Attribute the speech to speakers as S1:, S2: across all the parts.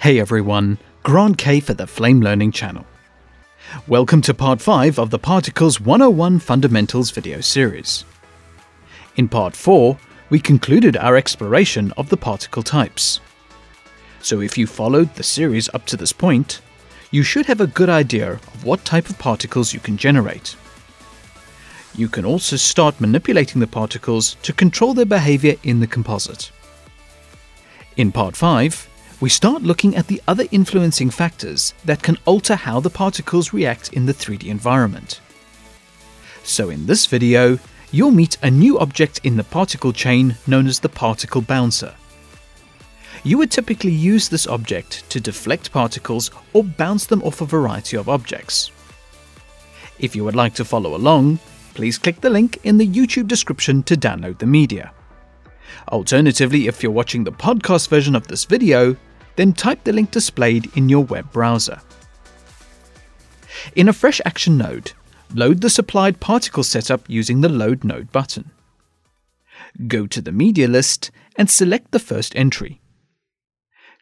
S1: Hey everyone, Grant Kay for the Flame Learning channel. Welcome to part 5 of the Particles 101 Fundamentals video series. In part 4, we concluded our exploration of the particle types. So if you followed the series up to this point, you should have a good idea of what type of particles you can generate. You can also start manipulating the particles to control their behavior in the composite. In part 5, we start looking at the other influencing factors that can alter how the particles react in the 3D environment. So in this video, you'll meet a new object in the particle chain known as the particle bouncer. You would typically use this object to deflect particles or bounce them off a variety of objects. If you would like to follow along, please click the link in the YouTube description to download the media. Alternatively, if you're watching the podcast version of this video, then type the link displayed in your web browser. In a fresh action node, load the supplied particle setup using the Load Node button. Go to the media list and select the first entry.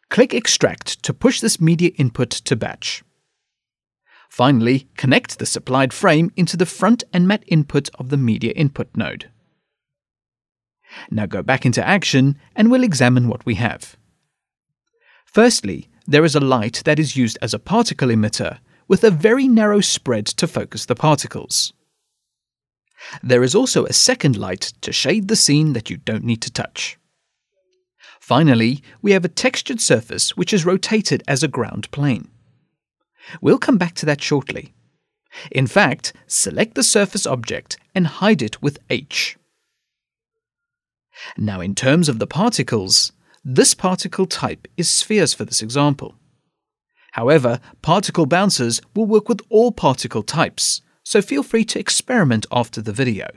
S1: Click Extract to push this media input to batch. Finally, connect the supplied frame into the front and matte input of the media input node. Now go back into Action and we'll examine what we have. Firstly, there is a light that is used as a particle emitter with a very narrow spread to focus the particles. There is also a second light to shade the scene that you don't need to touch. Finally, we have a textured surface which is rotated as a ground plane. We'll come back to that shortly. In fact, select the surface object and hide it with H. Now in terms of the particles, this particle type is spheres for this example. However, particle bouncers will work with all particle types, so feel free to experiment after the video.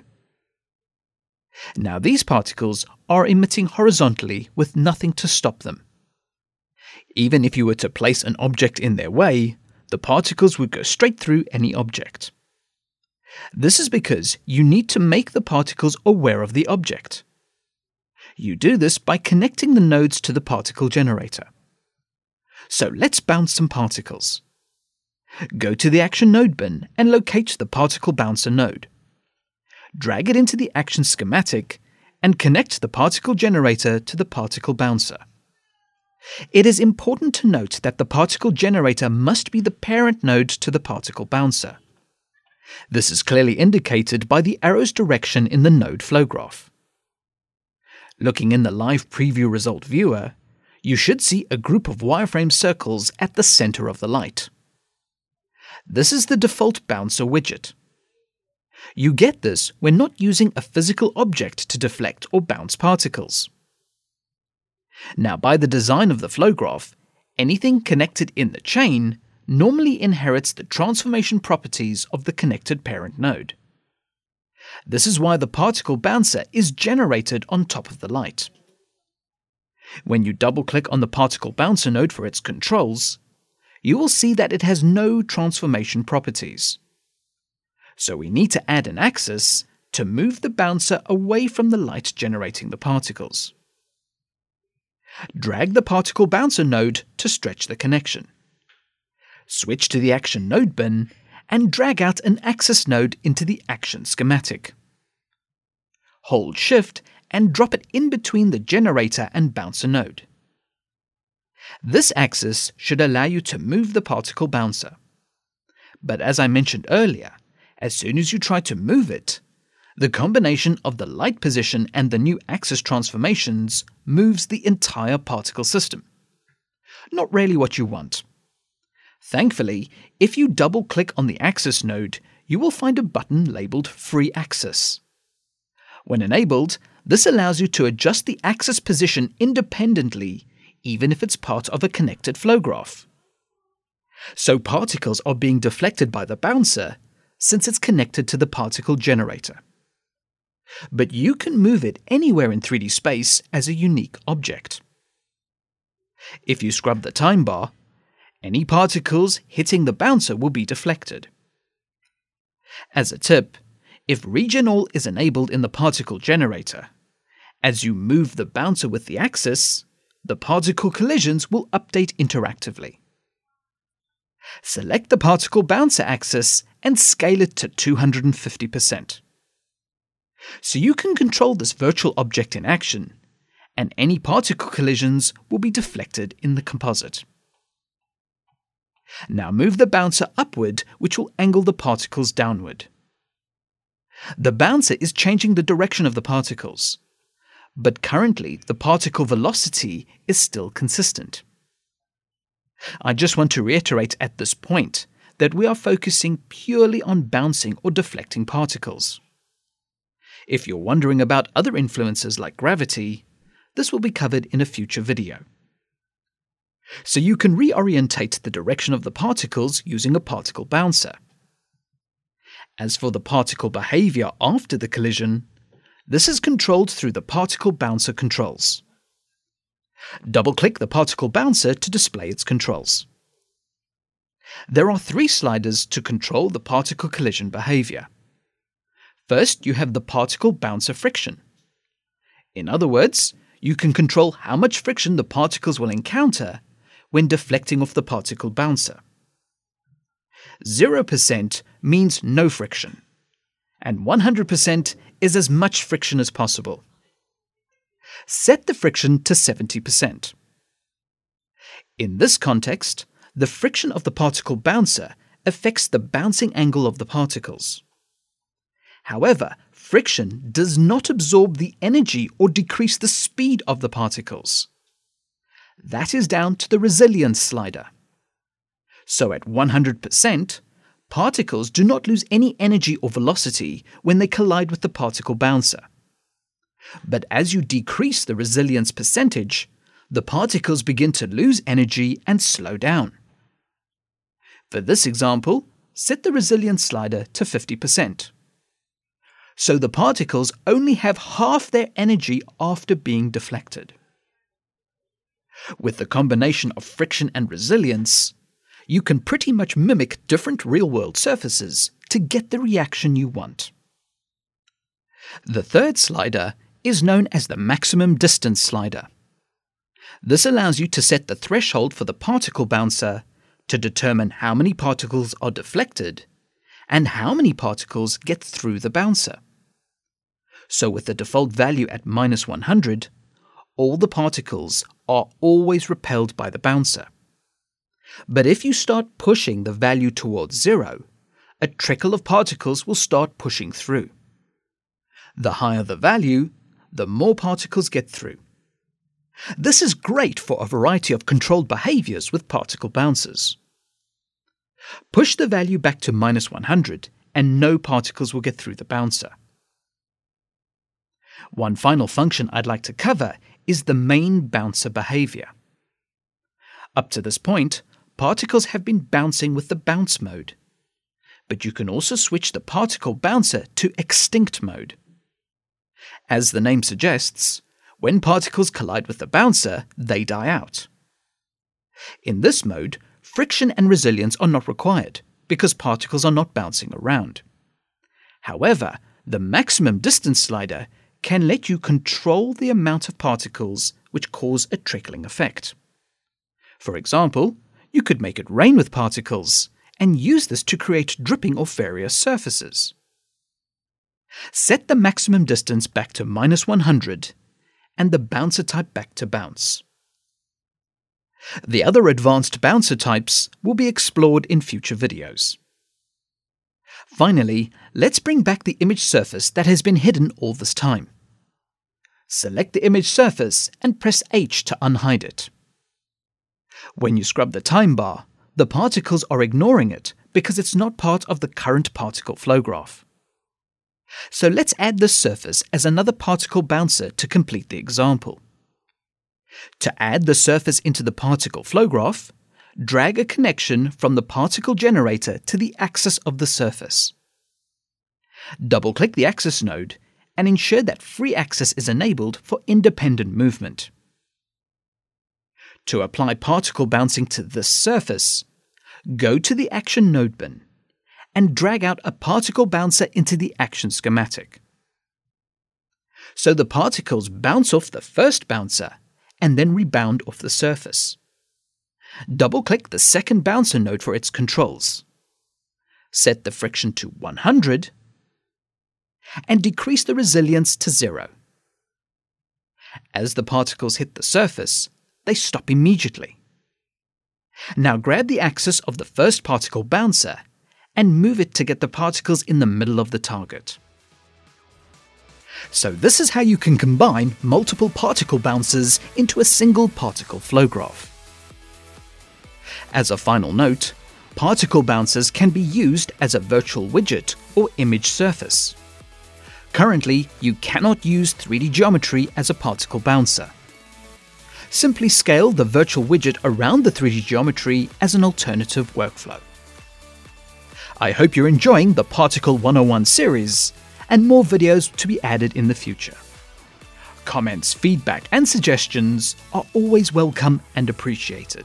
S1: Now these particles are emitting horizontally with nothing to stop them. Even if you were to place an object in their way, the particles would go straight through any object. This is because you need to make the particles aware of the object. You do this by connecting the nodes to the particle generator. So let's bounce some particles. Go to the Action Node bin and locate the Particle Bouncer node. Drag it into the Action schematic and connect the particle generator to the particle bouncer. It is important to note that the particle generator must be the parent node to the particle bouncer. This is clearly indicated by the arrow's direction in the node flow graph. Looking in the live preview result viewer, you should see a group of wireframe circles at the center of the light. This is the default bouncer widget. You get this when not using a physical object to deflect or bounce particles. Now, by the design of the flow graph, anything connected in the chain normally inherits the transformation properties of the connected parent node. This is why the particle bouncer is generated on top of the light. When you double click on the particle bouncer node for its controls, you will see that it has no transformation properties. So we need to add an axis to move the bouncer away from the light generating the particles. Drag the particle bouncer node to stretch the connection. Switch to the action node bin and drag out an axis node into the action schematic. Hold Shift and drop it in between the generator and bouncer node. This axis should allow you to move the particle bouncer. But as I mentioned earlier, as soon as you try to move it, the combination of the light position and the new axis transformations moves the entire particle system. Not really what you want. Thankfully, if you double click on the Axis node, you will find a button labeled Free Axis. When enabled, this allows you to adjust the axis position independently, even if it's part of a connected flow graph. So particles are being deflected by the bouncer since it's connected to the particle generator. But you can move it anywhere in 3D space as a unique object. If you scrub the time bar, any particles hitting the bouncer will be deflected. As a tip, if region all is enabled in the particle generator, as you move the bouncer with the axis, the particle collisions will update interactively. Select the particle bouncer axis and scale it to 250%. So you can control this virtual object in action, and any particle collisions will be deflected in the composite. Now move the bouncer upward, which will angle the particles downward. The bouncer is changing the direction of the particles, but currently the particle velocity is still consistent. I just want to reiterate at this point that we are focusing purely on bouncing or deflecting particles. If you're wondering about other influences like gravity, this will be covered in a future video. So you can reorientate the direction of the particles using a particle bouncer. As for the particle behavior after the collision, this is controlled through the particle bouncer controls. Double-click the particle bouncer to display its controls. There are three sliders to control the particle collision behavior. First, you have the particle bouncer friction. In other words, you can control how much friction the particles will encounter when deflecting off the particle bouncer. 0% means no friction, and 100% is as much friction as possible. Set the friction to 70%. In this context, the friction of the particle bouncer affects the bouncing angle of the particles. However, friction does not absorb the energy or decrease the speed of the particles. That is down to the resilience slider. So at 100%, particles do not lose any energy or velocity when they collide with the particle bouncer. But as you decrease the resilience percentage, the particles begin to lose energy and slow down. For this example, set the resilience slider to 50%. So the particles only have half their energy after being deflected. With the combination of friction and resilience, you can pretty much mimic different real world surfaces to get the reaction you want. The third slider is known as the maximum distance slider. This allows you to set the threshold for the particle bouncer to determine how many particles are deflected and how many particles get through the bouncer. So, with the default value at minus 100, all the particles are always repelled by the bouncer. But if you start pushing the value towards zero, a trickle of particles will start pushing through. The higher the value, the more particles get through. This is great for a variety of controlled behaviors with particle bouncers. Push the value back to minus 100 and no particles will get through the bouncer. One final function I'd like to cover is the main bouncer behavior. Up to this point, particles have been bouncing with the bounce mode. But you can also switch the particle bouncer to extinct mode. As the name suggests, when particles collide with the bouncer, they die out. In this mode, friction and resilience are not required because particles are not bouncing around. However, the maximum distance slider can let you control the amount of particles which cause a trickling effect. For example, you could make it rain with particles and use this to create dripping off various surfaces. Set the maximum distance back to minus 100 and the bouncer type back to bounce. The other advanced bouncer types will be explored in future videos. Finally, let's bring back the image surface that has been hidden all this time. Select the image surface and press H to unhide it. When you scrub the time bar, the particles are ignoring it because it's not part of the current particle flow graph. So let's add this surface as another particle bouncer to complete the example. To add the surface into the particle flow graph, drag a connection from the particle generator to the axis of the surface. Double-click the axis node and ensure that free axis is enabled for independent movement. To apply particle bouncing to this surface, go to the Action Node bin and drag out a particle bouncer into the action schematic. So the particles bounce off the first bouncer and then rebound off the surface. Double-click the second bouncer node for its controls. Set the friction to 100 and decrease the resilience to zero. As the particles hit the surface, they stop immediately. Now grab the axis of the first particle bouncer and move it to get the particles in the middle of the target. So this is how you can combine multiple particle bouncers into a single particle flow graph. As a final note, particle bouncers can be used as a virtual widget or image surface. Currently, you cannot use 3D geometry as a particle bouncer. Simply scale the virtual widget around the 3D geometry as an alternative workflow. I hope you're enjoying the Particle 101 series and more videos to be added in the future. Comments, feedback, and suggestions are always welcome and appreciated.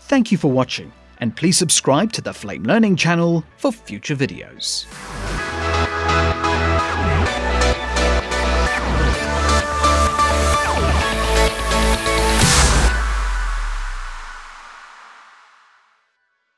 S1: Thank you for watching, and please subscribe to the Flame Learning channel for future videos.